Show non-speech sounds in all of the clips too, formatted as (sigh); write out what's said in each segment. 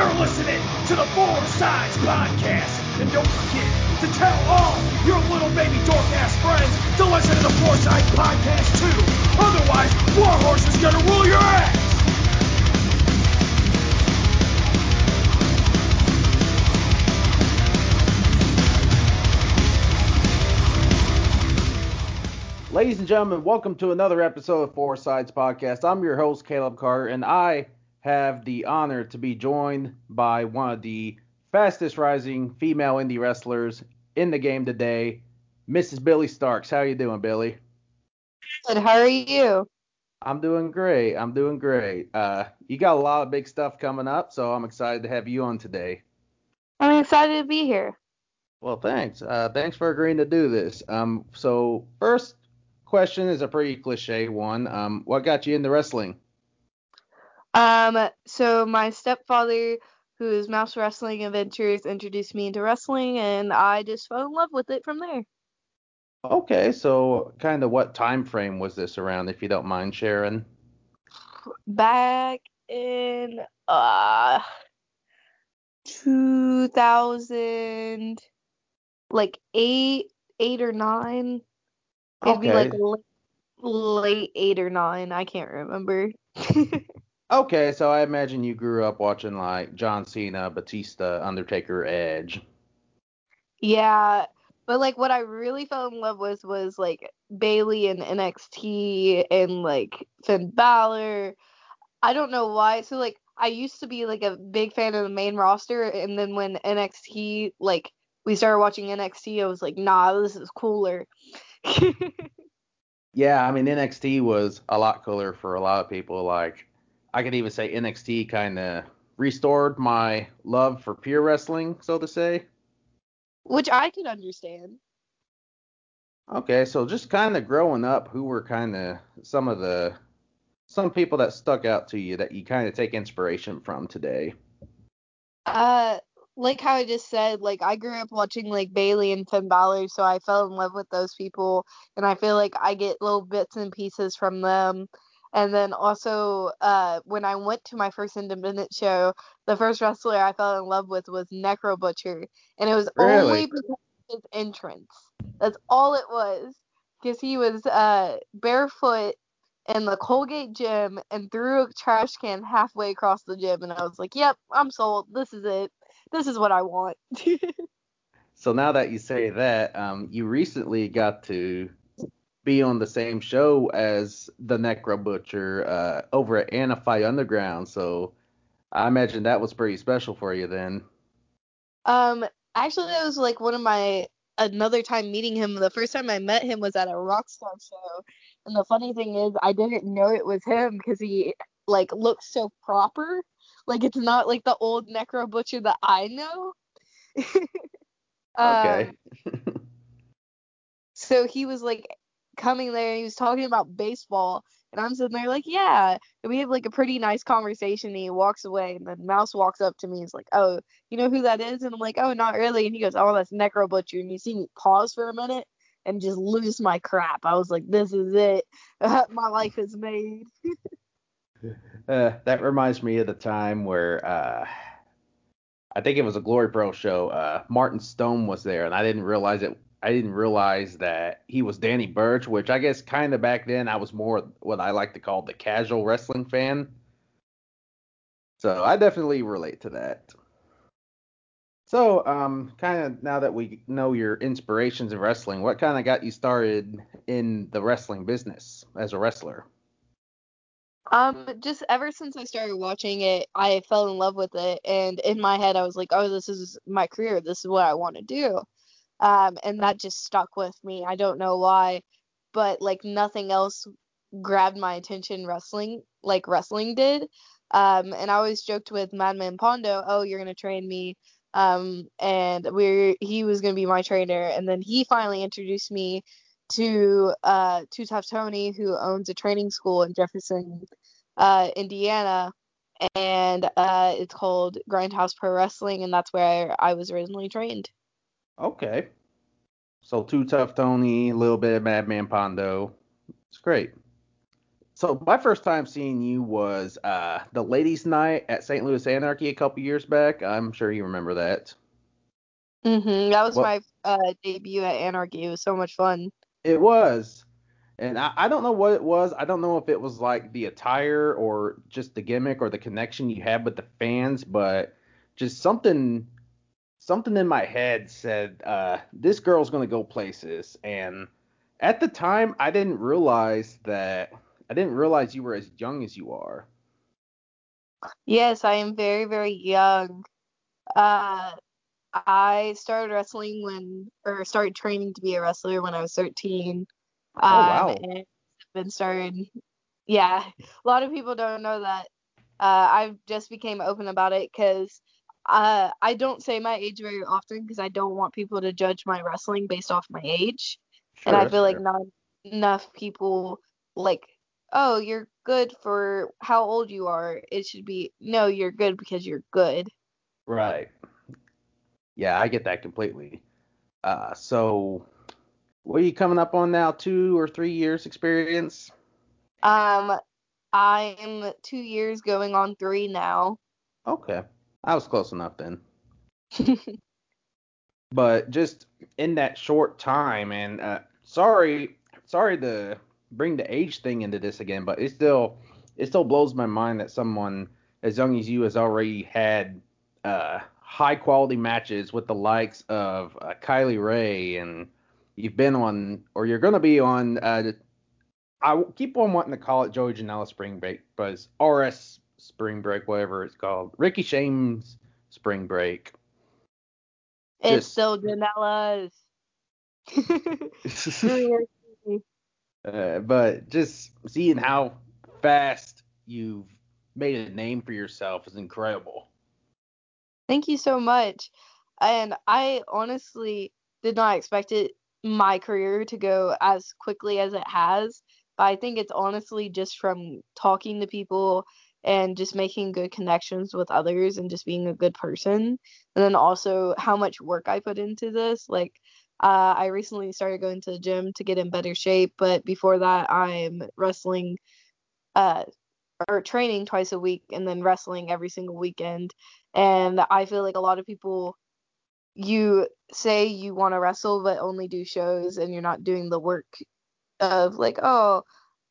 You're listening to the Four Sides Podcast. And don't forget to tell all your little baby dork ass friends to listen to the Four Sides Podcast too. Otherwise, Warhorse is gonna rule your ass. Ladies and gentlemen, welcome to another episode of Four Sides Podcast. I'm your host, Caleb Carter, and I have the honor to be joined by one of the fastest rising female indie wrestlers in the game today, Mrs. Billie Starkz. How are you doing, Billie? Good. How are you? I'm doing great. I'm doing great. Uh, you got a lot of big stuff coming up, so I'm excited to have you on today. I'm excited to be here. Well, thanks. Uh, thanks for agreeing to do this. Um, so first question is a pretty cliche one. Um, what got you into wrestling? Um, so my stepfather, who is Mouse Wrestling Adventures, introduced me into wrestling, and I just fell in love with it from there. Okay, so kind of what time frame was this around, if you don't mind sharing? Back in uh 2000, like eight, eight or nine. It'd be like late, late eight or nine. I can't remember. (laughs) Okay, so I imagine you grew up watching like John Cena, Batista, Undertaker, Edge. Yeah, but like what I really fell in love with was like Bayley and NXT and like Finn Balor. I don't know why. So like I used to be like a big fan of the main roster, and then when NXT like we started watching NXT, I was like, nah, this is cooler. (laughs) Yeah, I mean NXT was a lot cooler for a lot of people. Like I could even say NXT kind of restored my love for pure wrestling, so to say. Which I could understand. Okay, so just kind of growing up, who were kind of some of the some people that stuck out to you that you kind of take inspiration from today? Uh, like how I just said, like I grew up watching like Bayley and Finn Balor, so I fell in love with those people, and I feel like I get little bits and pieces from them. And then also, uh, when I went to my first independent show, the first wrestler I fell in love with was Necro Butcher, and it was Really? only because of his entrance. That's all it was, because he was uh barefoot in the Colgate gym and threw a trash can halfway across the gym, and I was like, "Yep, I'm sold. This is it. This is what I want." (laughs) So now that you say that, um, you recently got to be on the same show as the Necro Butcher uh, over at Anify Underground. So I imagine that was pretty special for you then. um, actually, it was like one of my another time meeting him. The first time I met him was at a Rockstar show, and the funny thing is, I didn't know it was him because he like looks so proper. Like it's not like the old Necro Butcher that I know. (laughs) Okay. Um, (laughs) So he was like coming there and he was talking about baseball. And I'm sitting there like, yeah. And we have like a pretty nice conversation. And he walks away. And then Mouse walks up to me. And He's like, oh, you know who that is? And I'm like, oh, not really. And he goes, oh, that's Necro Butcher. And you see me pause for a minute and just lose my crap. I was like, this is it. (laughs) my life is made. (laughs) Uh, that reminds me of the time where uh, I think it was a Glory Pro show. Uh, Martin Stone was there, and I didn't realize it. I didn't realize that he was Danny Burch, which I guess kind of back then I was more what I like to call the casual wrestling fan. So I definitely relate to that. So, um, kind of now that we know your inspirations in wrestling, what kind of got you started in the wrestling business as a wrestler? Um, just ever since I started watching it, I fell in love with it, and in my head, I was like, "Oh, this is my career. This is what I want to do." Um, and that just stuck with me. I don't know why, but like nothing else grabbed my attention wrestling like wrestling did. Um, and I always joked with Madman Pondo, "Oh, you're gonna train me." Um, and we're he was gonna be my trainer, and then he finally introduced me to uh to Tough Tony, who owns a training school in Jefferson, uh, Indiana, and uh, it's called Grindhouse Pro Wrestling, and that's where I was originally trained. Okay. So Too Tough Tony, a little bit of Madman Pondo. It's great. so my first time seeing you was uh, the ladies' night at St. Louis Anarchy a couple years back. I'm sure you remember that. Mm-hmm. That was Well- my uh, debut at Anarchy. It was so much fun. It was. And I, I don't know what it was. I don't know if it was like the attire or just the gimmick or the connection you had with the fans, but just something something in my head said, uh, this girl's gonna go places. And at the time I didn't realize that I didn't realize you were as young as you are. Yes, I am very, very young. Uh, I started wrestling when, or started training to be a wrestler when I was 13. Um, Oh, wow. And been started. Yeah, a lot of people don't know that. Uh, I just became open about it because uh, I don't say my age very often because I don't want people to judge my wrestling based off my age. and I feel like sure. not enough people like, oh, you're good for how old you are. It should be, no, you're good because you're good. Right. Yeah, I get that completely. Uh, so what are you coming up on now? Two or three years experience? Um, I am two years going on three now. Okay. I was close enough then. (laughs) But just in that short time, and uh, sorry, sorry to bring the age thing into this again, but it still, it still blows my mind that someone as young as you has already had uh, high quality matches with the likes of uh, Kylie Rae, and you've been on, or you're gonna be on. Uh, I keep on wanting to call it Joey Janela Spring Break, but it's RS Spring Break, whatever it's called. Ricky Shane's Spring Break. It's Just- still (laughs) Janela's. Uh, but just seeing how fast you've made a name for yourself is incredible. Thank you so much. And I honestly did not expect it my career to go as quickly as it has. But I think it's honestly just from talking to people and just making good connections with others and just being a good person. And then also how much work I put into this. Like uh, I recently started going to the gym to get in better shape, but before that I'm wrestling uh or training twice a week and then wrestling every single weekend. And I feel like a lot of people, you say you want to wrestle, but only do shows and you're not doing the work of like, oh,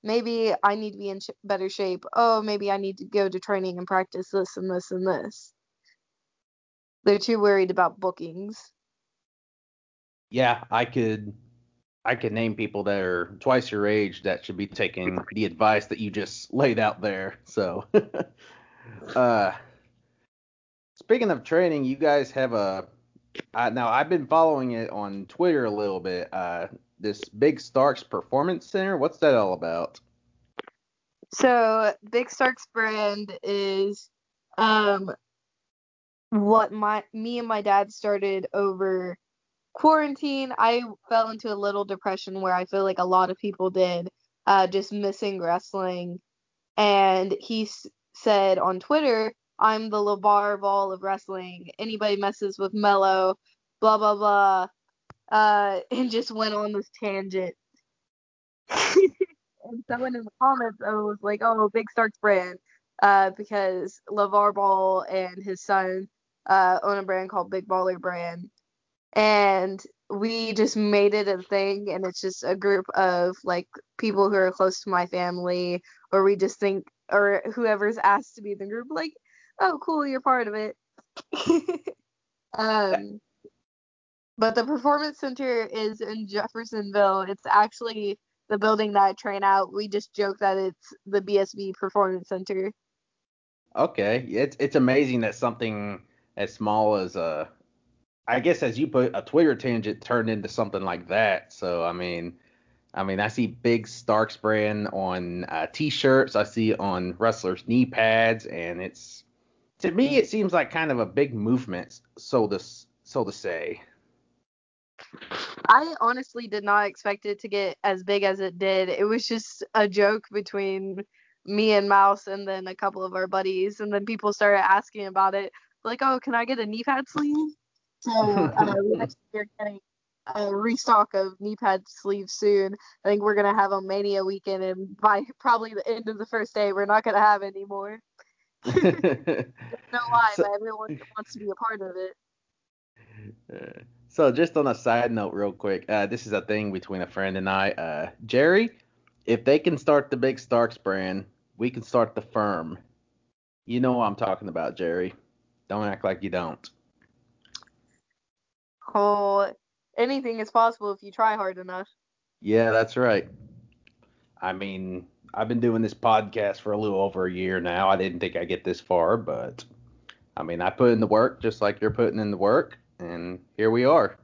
maybe I need to be in sh- better shape. Oh, maybe I need to go to training and practice this and this and this. They're too worried about bookings. Yeah, I could I could name people that are twice your age that should be taking the advice that you just laid out there. So (laughs) uh speaking of training, you guys have a uh, now I've been following it on Twitter a little bit. Uh this Big Starkz Performance Center, what's that all about? So Big Starkz brand is um what my me and my dad started over quarantine. I fell into a little depression where I feel like a lot of people did, uh, just missing wrestling. And he s- said on Twitter, "I'm the LeVar Ball of wrestling. Anybody messes with Mello, blah blah blah," uh, (laughs) and just went on this tangent. (laughs) and someone in the comments I was like, "Oh, Big Starkz brand," uh, because LeVar Ball and his son uh, own a brand called Big Baller Brand, and we just made it a thing, and it's just a group of like people who are close to my family, or we just think, or whoever's asked to be in the group, like, "Oh, cool, you're part of it." (laughs) um. But the performance center is in Jeffersonville. It's actually the building that I train out. We just joke that it's the BSB Performance Center. Okay, it's it's amazing that something as small as a, I guess as you put a Twitter tangent turned into something like that. So I mean, I mean I see Big Starkz brand on uh, T-shirts. I see it on wrestlers' knee pads, and it's to me it seems like kind of a big movement, so to so to say. I honestly did not expect it to get as big as it did. It was just a joke between me and Mouse and then a couple of our buddies, and then people started asking about it, like, "Oh, can I get a knee pad sleeve?" So uh, we're (laughs) getting a restock of knee pad sleeves soon. I think we're gonna have a Mania weekend, and by (laughs) probably the end of the first day, we're not gonna have any more. (laughs) no lie, so, but everyone wants to be a part of it. Uh, so just on a side note, real quick, uh, this is a thing between a friend and I. Uh, Jerry, if they can start the big Starkz brand, we can start the firm. You know what I'm talking about, Jerry. Don't act like you don't. Oh, anything is possible if you try hard enough. Yeah, that's right. I mean, I've been doing this podcast for a little over a year now. I didn't think I'd get this far, but I mean, I put in the work just like you're putting in the work, and here we are.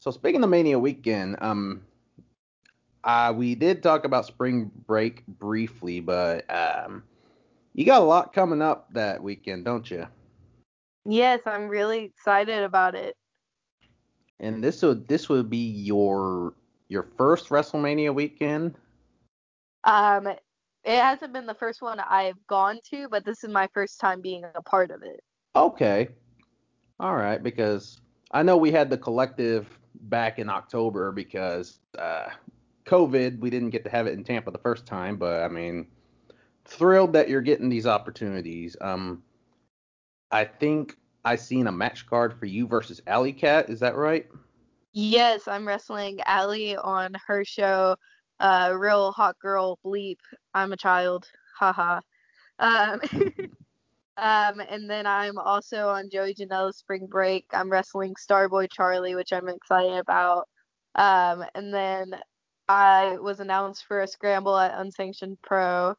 So speaking of Mania weekend, um, uh, we did talk about spring break briefly, but um, you got a lot coming up that weekend, don't you? Yes, I'm really excited about it. And this would this would be your your first WrestleMania weekend. Um, it hasn't been the first one I've gone to, but this is my first time being a part of it. Okay. All right, because I know we had the collective back in October because uh, COVID, we didn't get to have it in Tampa the first time, but I mean, thrilled that you're getting these opportunities. Um, I think I seen a match card for you versus Alley Cat. Is that right? Yes, I'm wrestling Allie on her show, uh, Real Hot Girl Bleep. I'm a child. Haha. Um, (laughs) um, and then I'm also on Joey Janela's Spring Break. I'm wrestling Starboy Charlie, which I'm excited about. Um, and then I was announced for a scramble at Unsanctioned Pro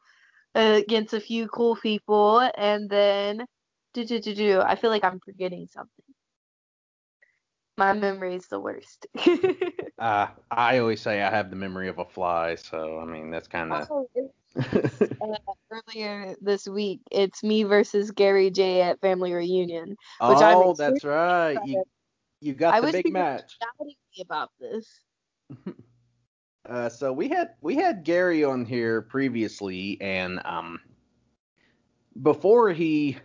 against a few cool people, and then do do do do. I feel like I'm forgetting something. My memory is the worst. (laughs) uh, I always say I have the memory of a fly, so I mean that's kind of. Oh, uh, earlier this week, it's me versus Gary Jay at Family Reunion. Which oh, that's right. You, you got I the big match. me about this. (laughs) Uh, so we had we had Gary on here previously, and um, before he,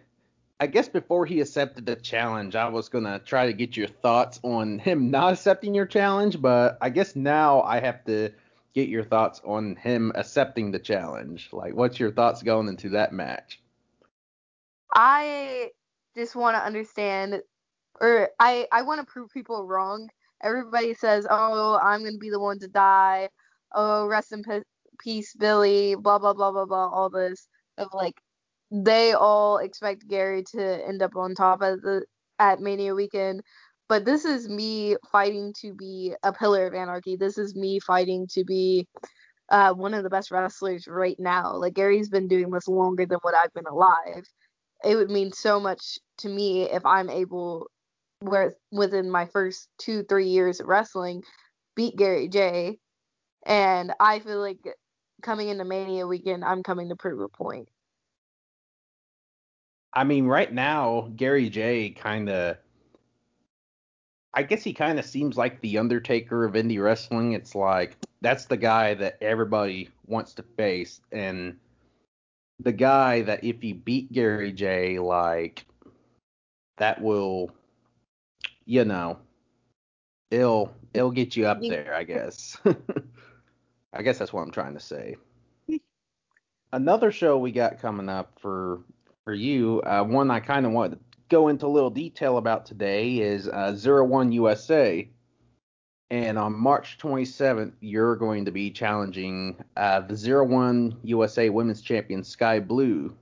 I guess before he accepted the challenge, I was gonna try to get your thoughts on him not accepting your challenge, but I guess now I have to get your thoughts on him accepting the challenge. Like, what's your thoughts going into that match? I just want to understand, or I I want to prove people wrong everybody says, "Oh, I'm gonna be the one to die." Oh, rest in peace, Billie. Blah blah blah blah blah. All this of like they all expect Gary to end up on top at the at Mania weekend. But this is me fighting to be a pillar of anarchy. This is me fighting to be uh, one of the best wrestlers right now. Like Gary's been doing this longer than what I've been alive. It would mean so much to me if I'm able where within my first two three years of wrestling beat Gary Jay. And I feel like coming into Mania weekend, I'm coming to prove a point. I mean, right now, Gary Jay. kind of. I guess he kind of seems like the Undertaker of indie wrestling. It's like that's the guy that everybody wants to face, and the guy that if he beat Gary Jay, like that will you know, it'll it'll get you up there, I guess. (laughs) I guess that's what I'm trying to say. Another show we got coming up for for you, uh, one I kind of want to go into a little detail about today is uh, Zero One USA. And on March 27th, you're going to be challenging uh, the Zero One USA Women's Champion Skye Blue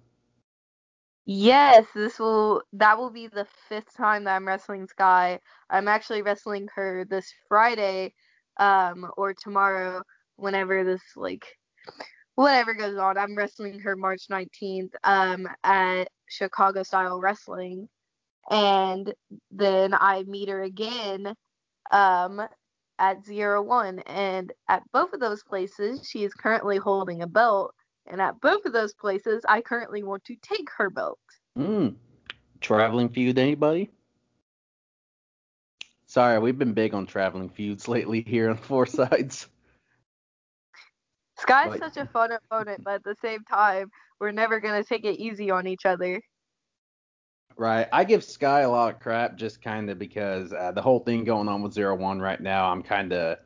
Yes, this will that will be the fifth time that I'm wrestling Skye. I'm actually wrestling her this Friday, um, or tomorrow, whenever this like whatever goes on. I'm wrestling her March 19th, um, at Chicago Style Wrestling, and then I meet her again, um, at Zero One, and at both of those places, she is currently holding a belt and at both of those places, I currently want to take her belt. Mm. Traveling feud, anybody? Sorry, we've been big on traveling feuds (laughs) lately here on Four Sides. Skye's but... such a fun opponent, but at the same time, we're never gonna take it easy on each other. Right. I give Skye a lot of crap just kind of because uh, the whole thing going on with Zero One right now. I'm kind of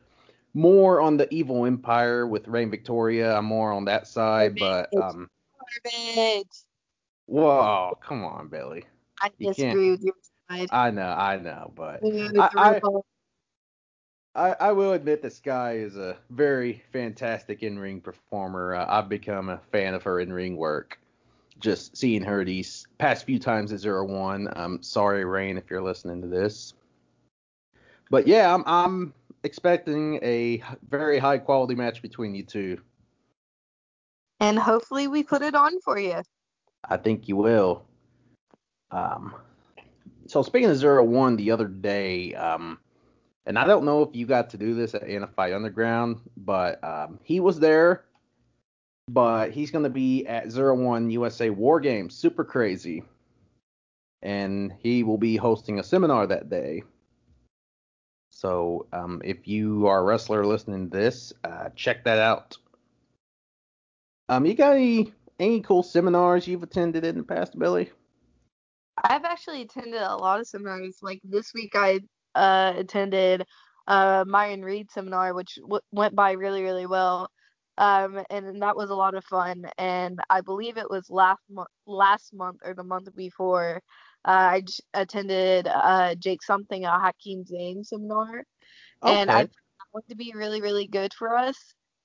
more on the evil empire with Reign Victoria. I'm more on that side, but um. Garbage. Whoa, come on, Billie. I You disagree with your side. I know, I know, but I- I, I will admit that Skye is a very fantastic in-ring performer. Uh, I've become a fan of her in-ring work. Just seeing her these past few times at Zero One. I'm sorry, Rain, if you're listening to this. But yeah, I'm I'm expecting a very high quality match between you two. and hopefully we put it on for you. I think you will. Um, so speaking of Zero One, the other day, um, and I don't know if you got to do this at NFI Underground, but um, he was there. But he's going to be at Zero One USA War Games, super crazy, and he will be hosting a seminar that day. So um, if you are a wrestler listening to this, uh, check that out. Um, you got any any cool seminars you've attended in the past, Billie? I've actually attended a lot of seminars. Like this week, I uh, attended uh, Myron Reed seminar, which w- went by really, really well. Um, and that was a lot of fun. And I believe it was last month, last month or the month before, uh, I j- attended uh, Jake something a Hakim Zane seminar, okay. and I found to be really, really good for us,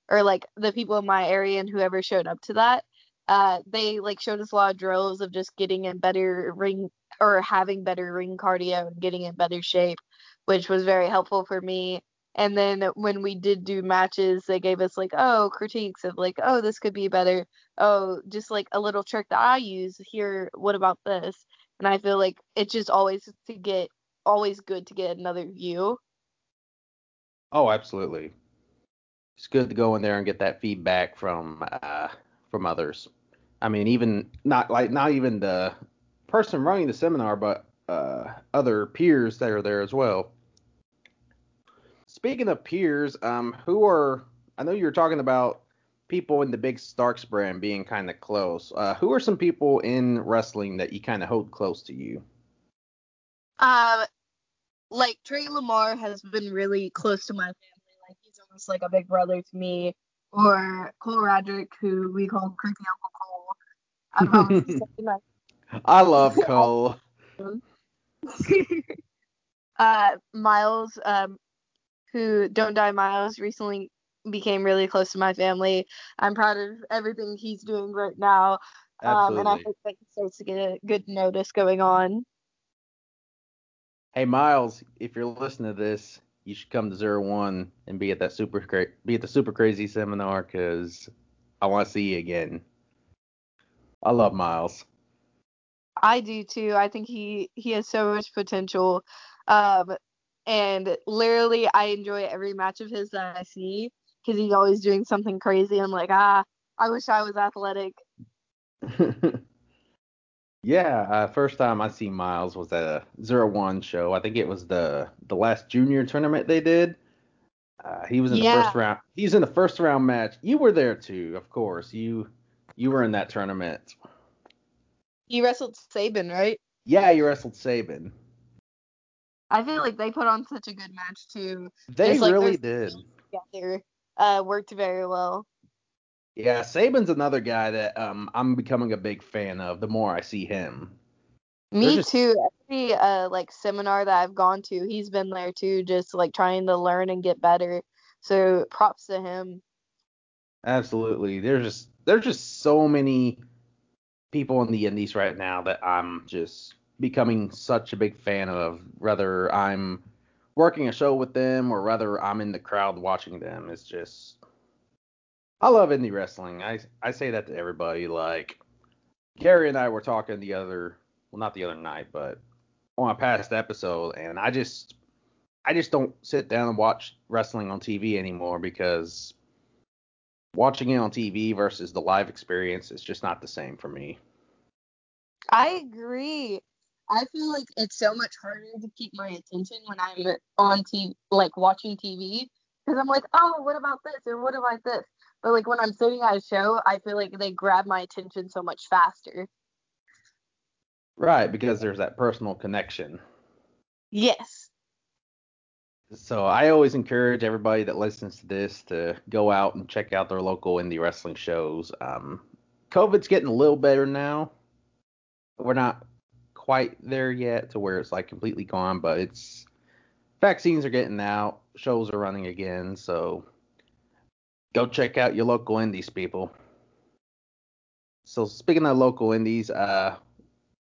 or like the people in my area and whoever showed up to that uh, they like showed us a lot of drills of just getting in better ring or having better ring cardio and getting in better shape, which was very helpful for me. And then when we did do matches, they gave us like, oh, critiques of like, oh, this could be better. Oh, just like a little trick that I use here. What about this? And I feel like it's just always to get, always good to get another view. Oh, absolutely. It's good to go in there and get that feedback from uh, from others. I mean, even not like not even the person running the seminar, but uh, other peers that are there as well. Speaking of peers, um, who are I know you were talking about people in the big Starkz brand being kind of close. Uh, who are some people in wrestling that you kind of hold close to you? Um, like Trey Lamar has been really close to my family. Like he's almost like a big brother to me. Or Cole Radrick, who we call Creepy Uncle Cole. I promise he's such a nice I love Cole. (laughs) uh, Miles, um, who Don't Die Miles recently became really close to my family. I'm proud of everything he's doing right now. Um, and I hope that he starts to get a good notice going on. Hey Miles, if you're listening to this, you should come to Zero One and be at that super cra- be at the super crazy seminar because I want to see you again. I love Miles. I do too. I think he he has so much potential. Um, and literally, I enjoy every match of his that I see because he's always doing something crazy. I'm like, ah, I wish I was athletic. (laughs) yeah, uh, first time I see Miles was at a Zero One show. I think it was the the last junior tournament they did. Uh, he was in the Yeah. first round. He's in the first round match. You were there too, of course. You you were in that tournament. He wrestled Saban, right? Yeah, you wrestled Saban. I feel like they put on such a good match too. They Just like really did. Together, uh, worked very well. Yeah, Saban's another guy that um I'm becoming a big fan of the more I see him. Me just- too. Every uh like seminar that I've gone to, he's been there too, just like trying to learn and get better. So props to him. Absolutely. There's just there's just so many people in the indies right now that I'm just becoming such a big fan of whether I'm working a show with them or whether I'm in the crowd watching them. It's just I love indie wrestling. I I say that to everybody like Gary and I were talking the other well not the other night, but on a past episode and I just I just don't sit down and watch wrestling on TV anymore because watching it on TV versus the live experience is just not the same for me. I agree. I feel like it's so much harder to keep my attention when I'm on TV, like watching TV, because I'm like, oh, what about this or what about this? But like when I'm sitting at a show, I feel like they grab my attention so much faster. Right, because there's that personal connection. Yes. So I always encourage everybody that listens to this to go out and check out their local indie wrestling shows. Um, COVID's getting a little better now. We're not quite there yet to where it's like completely gone, but it's vaccines are getting out, shows are running again, so go check out your local indies, people. So speaking of local indies, uh,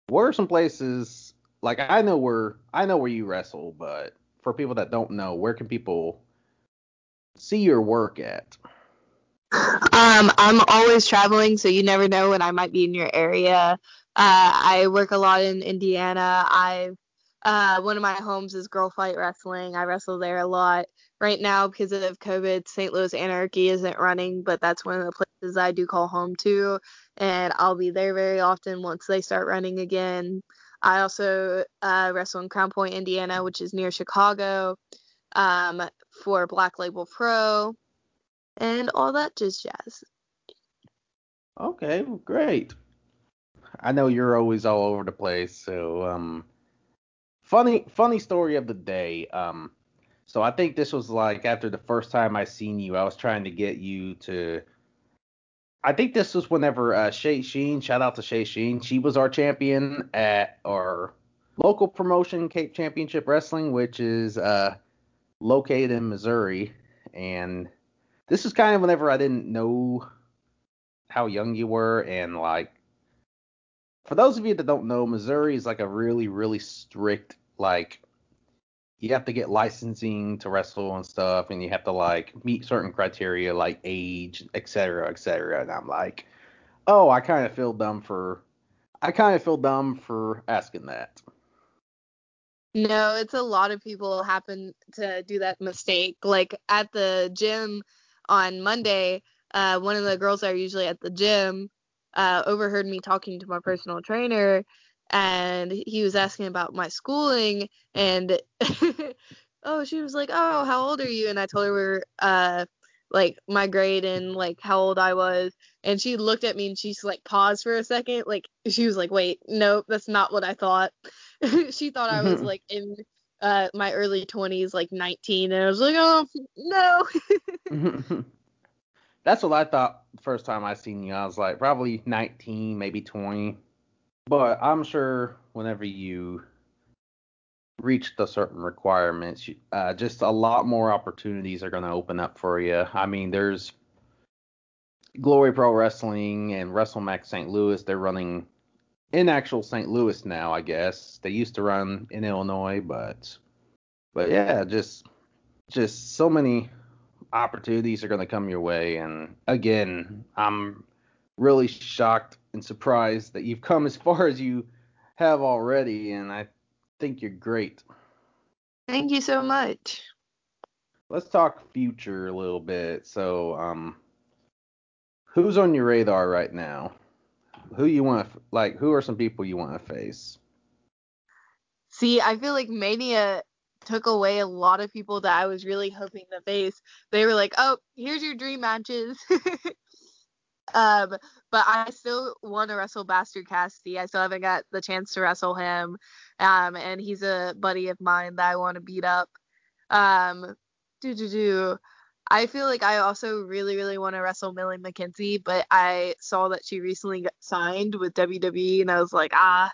where are some places like I know where I know where you wrestle, but for people that don't know, where can people see your work at? Um, I'm always traveling, so you never know when I might be in your area. Uh, I work a lot in Indiana. I've uh, one of my homes is Girl Fight Wrestling. I wrestle there a lot. Right now, because of COVID, St. Louis Anarchy isn't running, but that's one of the places I do call home to, and I'll be there very often once they start running again. I also uh, wrestle in Crown Point, Indiana, which is near Chicago, um, for Black Label Pro, and all that just jazz. Okay, great. I know you're always all over the place, so um, funny funny story of the day. Um, so I think this was like after the first time I seen you, I was trying to get you to. I think this was whenever uh, Shay Sheen, shout out to Shay Sheen, she was our champion at our local promotion, Cape Championship Wrestling, which is uh, located in Missouri. And this is kind of whenever I didn't know how young you were and like for those of you that don't know, Missouri is like a really, really strict like you have to get licensing to wrestle and stuff, and you have to like meet certain criteria like age, et cetera, et cetera. And I'm like, oh, I kind of feel dumb for, I kind of feel dumb for asking that. No, it's a lot of people happen to do that mistake. Like at the gym on Monday, uh, one of the girls that are usually at the gym uh, overheard me talking to my personal trainer and he was asking about my schooling and (laughs) oh she was like oh how old are you? And i told her uh like my grade and like how old i was and she looked at me and she's like paused for a second like she was like wait nope that's not what i thought. (laughs) She thought i was like in uh my early 20s like 19 and i was like oh no (laughs) (laughs) That's what I thought the first time I seen you. I was like probably 19, maybe 20. But I'm sure whenever you reach the certain requirements, uh, just a lot more opportunities are going to open up for you. I mean, there's Glory Pro Wrestling and WrestleMax St. Louis. They're running in actual St. Louis now, I guess. They used to run in Illinois, but but yeah, just just so many opportunities are going to come your way. And again, I'm really shocked and surprised that you've come as far as you have already, and I think you're great. Thank you so much. Let's talk future a little bit. So, um, who's on your radar right now? Who you want to like? Who are some people you want to face? See, I feel like Mania took away a lot of people that I was really hoping to face. They were like, "Oh, here's your dream matches." (laughs) um, but I still want to wrestle Bastard Cassidy. I still haven't got the chance to wrestle him. Um, and he's a buddy of mine that I want to beat up. Um, do do do. I feel like I also really, really want to wrestle Millie McKenzie, but I saw that she recently got signed with WWE, and I was like, ah,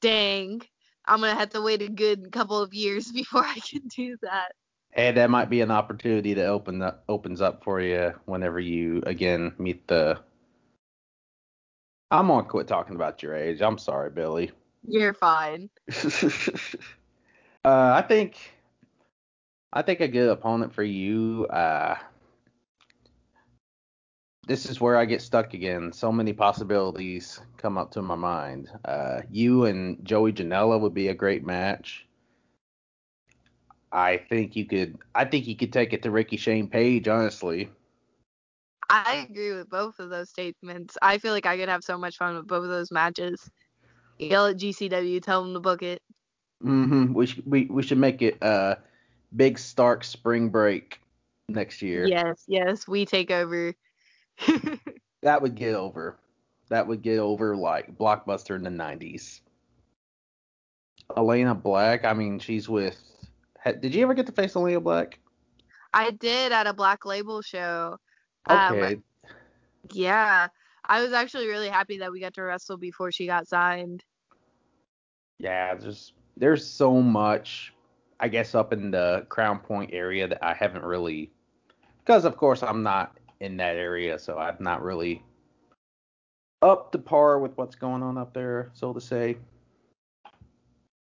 dang. I'm gonna have to wait a good couple of years (laughs) before I can do that. Hey, that might be an opportunity to open up opens up for you whenever you again meet the. I'm gonna quit talking about your age. I'm sorry, Billie. You're fine. (laughs) uh, I think, I think a good opponent for you. Uh, this is where I get stuck again. So many possibilities come up to my mind. Uh, you and Joey Janela would be a great match. I think you could. I think you could take it to Ricky Shane Page, honestly. I agree with both of those statements. I feel like I could have so much fun with both of those matches. Yell at GCW, tell them to book it. Mm-hmm. We should we, we should make it uh big Stark spring break next year. Yes, yes, we take over. (laughs) that would get over. That would get over like Blockbuster in the 90s. Elena Black. I mean, she's with. Did you ever get to face Elena Black? I did at a Black Label show. Um, Okay. yeah, I was actually really happy that we got to wrestle before she got signed. yeah, there's there's so much, I guess, up in the Crown Point area that I haven't really, because of course I'm not in that area, so I'm not really up to par with what's going on up there, so to say.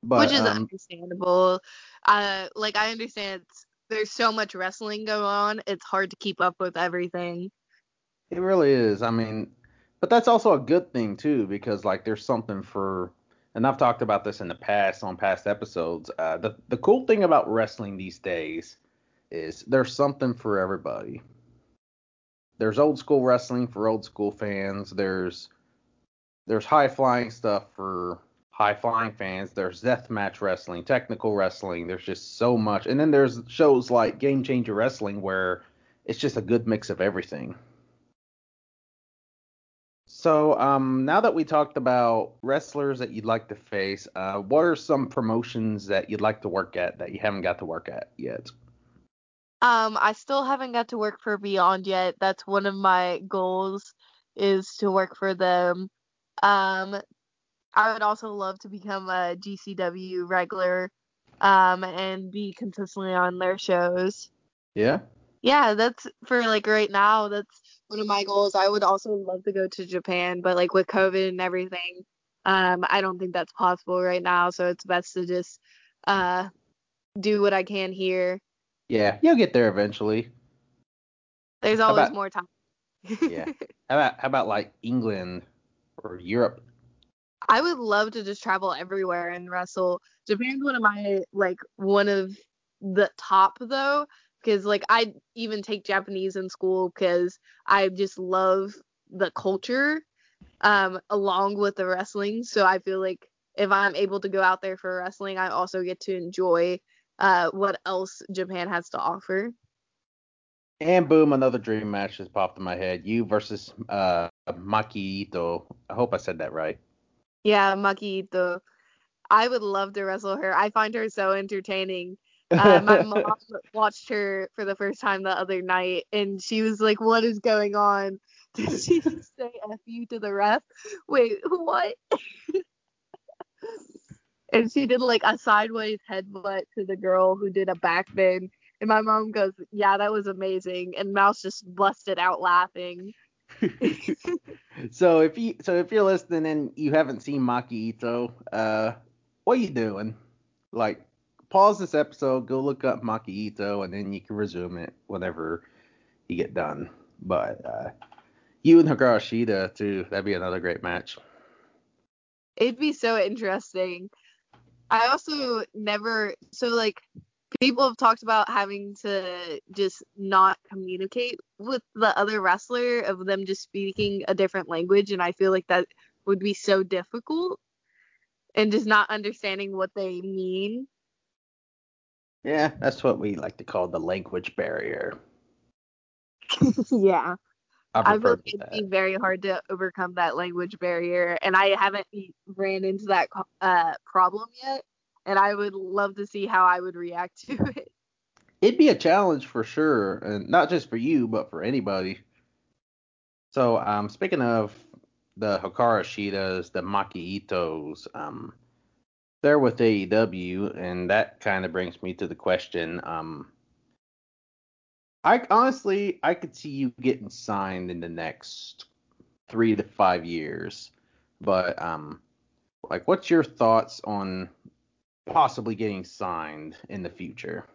But which is um, understandable. Uh, like I understand there's so much wrestling going on, it's hard to keep up with everything. It really is. I mean, but that's also a good thing too, because like there's something for, and I've talked about this in the past on past episodes. Uh, the the cool thing about wrestling these days is there's something for everybody. There's old school wrestling for old school fans. There's there's high flying stuff for high flying fans. There's death match wrestling, technical wrestling. There's just so much, and then there's shows like Game Changer Wrestling where it's just a good mix of everything. So, um, now that we talked about wrestlers that you'd like to face, uh, what are some promotions that you'd like to work at that you haven't got to work at yet? Um, I still haven't got to work for Beyond yet. That's one of my goals is to work for them. Um, I would also love to become a GCW regular um, and be consistently on their shows. Yeah. Yeah, that's for like right now. That's one of my goals. I would also love to go to Japan, but like with COVID and everything, um, I don't think that's possible right now. So it's best to just uh, do what I can here. Yeah, you'll get there eventually. There's always about- more time. Yeah. (laughs) How about how about like England or Europe? I would love to just travel everywhere and wrestle. Japan's one of my like one of the top though, because like I even take Japanese in school because I just love the culture, um, along with the wrestling. So I feel like if I'm able to go out there for wrestling, I also get to enjoy uh what else Japan has to offer. And boom, another dream match just popped in my head. You versus uh Maki Ito. I hope I said that right. Yeah, Maki Ito. I would love to wrestle her. I find her so entertaining. Uh, my (laughs) mom watched her for the first time the other night, and she was like, "What is going on?" (laughs) Did she just say "f you" to the ref? Wait, what? (laughs) and she did like a sideways headbutt to the girl who did a backbend. And my mom goes, "Yeah, that was amazing." And Mouse just busted out laughing. so if you so if you're listening and you haven't seen Maki Ito, uh, what are you doing? Like, pause this episode, go look up Maki Ito, and then you can resume it whenever you get done. But uh, you and Hikaru Shida too, that'd be another great match. It'd be so interesting. I also never so like people have talked about having to just not communicate with the other wrestler of them just speaking a different language and I feel like that would be so difficult and just not understanding what they mean. Yeah, that's what we like to call the language barrier. (laughs) yeah. I've I feel referred like to it'd be very hard to overcome that language barrier, and I haven't ran into that uh, problem yet. And I would love to see how I would react (laughs) to it. It'd be a challenge for sure, and not just for you, but for anybody. So, um, speaking of the Hikaru Shidas, the Maki Itos, um, they're with AEW, and that kind of brings me to the question. Um, I honestly, I could see you getting signed in the next three to five years, but um, like, what's your thoughts on possibly getting signed in the future?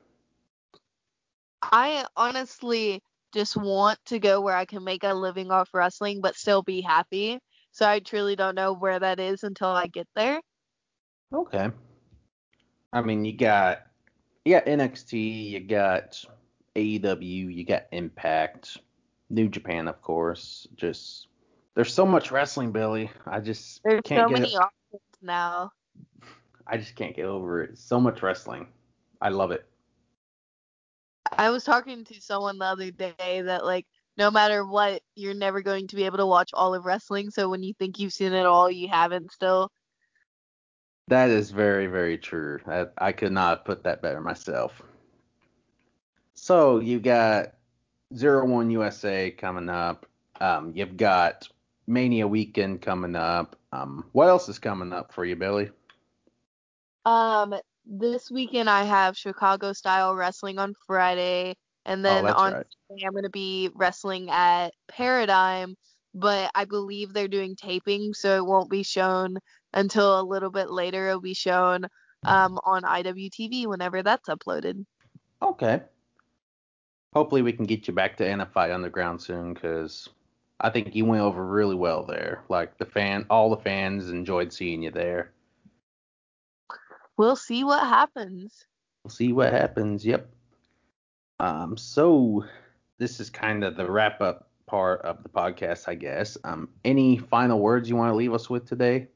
I honestly just want to go where I can make a living off wrestling, but still be happy. So I truly don't know where that is until I get there. Okay. I mean, you got you got NXT, you got AEW, you got Impact, New Japan, of course. Just there's so much wrestling, Billie. I just There's can't so get many it. options now. I just can't get over it. So much wrestling. I love it. I was talking to someone the other day that like no matter what, you're never going to be able to watch all of wrestling. So when you think you've seen it all, you haven't still. That is very, very true. I, I could not put that better myself. So you got Zero One USA coming up. Um, you've got Mania Weekend coming up. Um, what else is coming up for you, Billie? Um, this weekend I have Chicago Style Wrestling on Friday, and then oh, on right. I'm gonna be wrestling at Paradigm, but I believe they're doing taping, so it won't be shown until a little bit later. It'll be shown um, on IWTV whenever that's uploaded. Okay. Hopefully we can get you back to NFI Underground soon, because I think you went over really well there. Like the fan, all the fans enjoyed seeing you there. We'll see what happens. We'll see what happens. Yep. Um. So this is kind of the wrap up part of the podcast, I guess. Um. Any final words you want to leave us with today?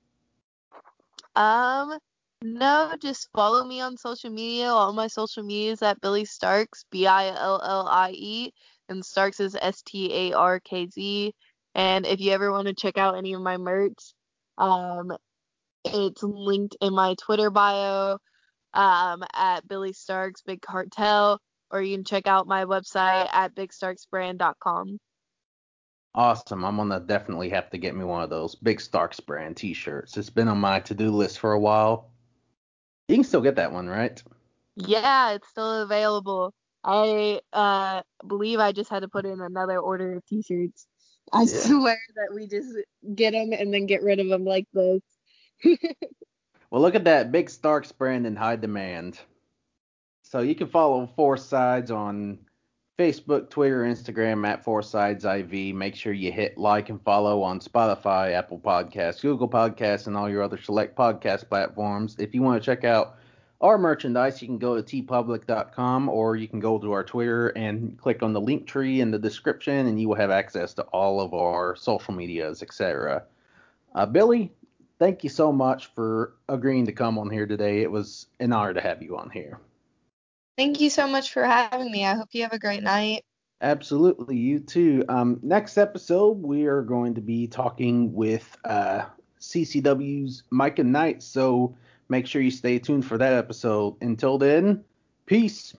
Um. No, just follow me on social media. All my social media is at Billie Starkz, B I L L I E, and Starkz is S T A R K Z. And if you ever want to check out any of my merch, um, it's linked in my Twitter bio um, at Billie Starkz Big Cartel, or you can check out my website at bigstarkzbrand.com. Awesome. I'm gonna definitely have to get me one of those Big Starkz brand T-shirts. It's been on my to-do list for a while. You can still get that one, right? Yeah, it's still available. I uh, believe I just had to put in another order of T-shirts. I Yeah. swear that we just get them and then get rid of them like this. (laughs) Well, look at that Big Starkz brand in high demand. So you can follow Four Sides on Facebook, Twitter, Instagram at Four Sides IV. Make sure you hit like and follow on Spotify, Apple Podcasts, Google Podcasts, and all your other select podcast platforms. If you want to check out our merchandise, you can go to teepublic.com or you can go to our Twitter and click on the link tree in the description, and you will have access to all of our social medias, etc. Uh, Billie, thank you so much for agreeing to come on here today. It was an honor to have you on here. Thank you so much for having me. I hope you have a great night. Absolutely, you too. Um, next episode, we are going to be talking with uh, CCW's Micah Knight, so make sure you stay tuned for that episode. Until then, peace.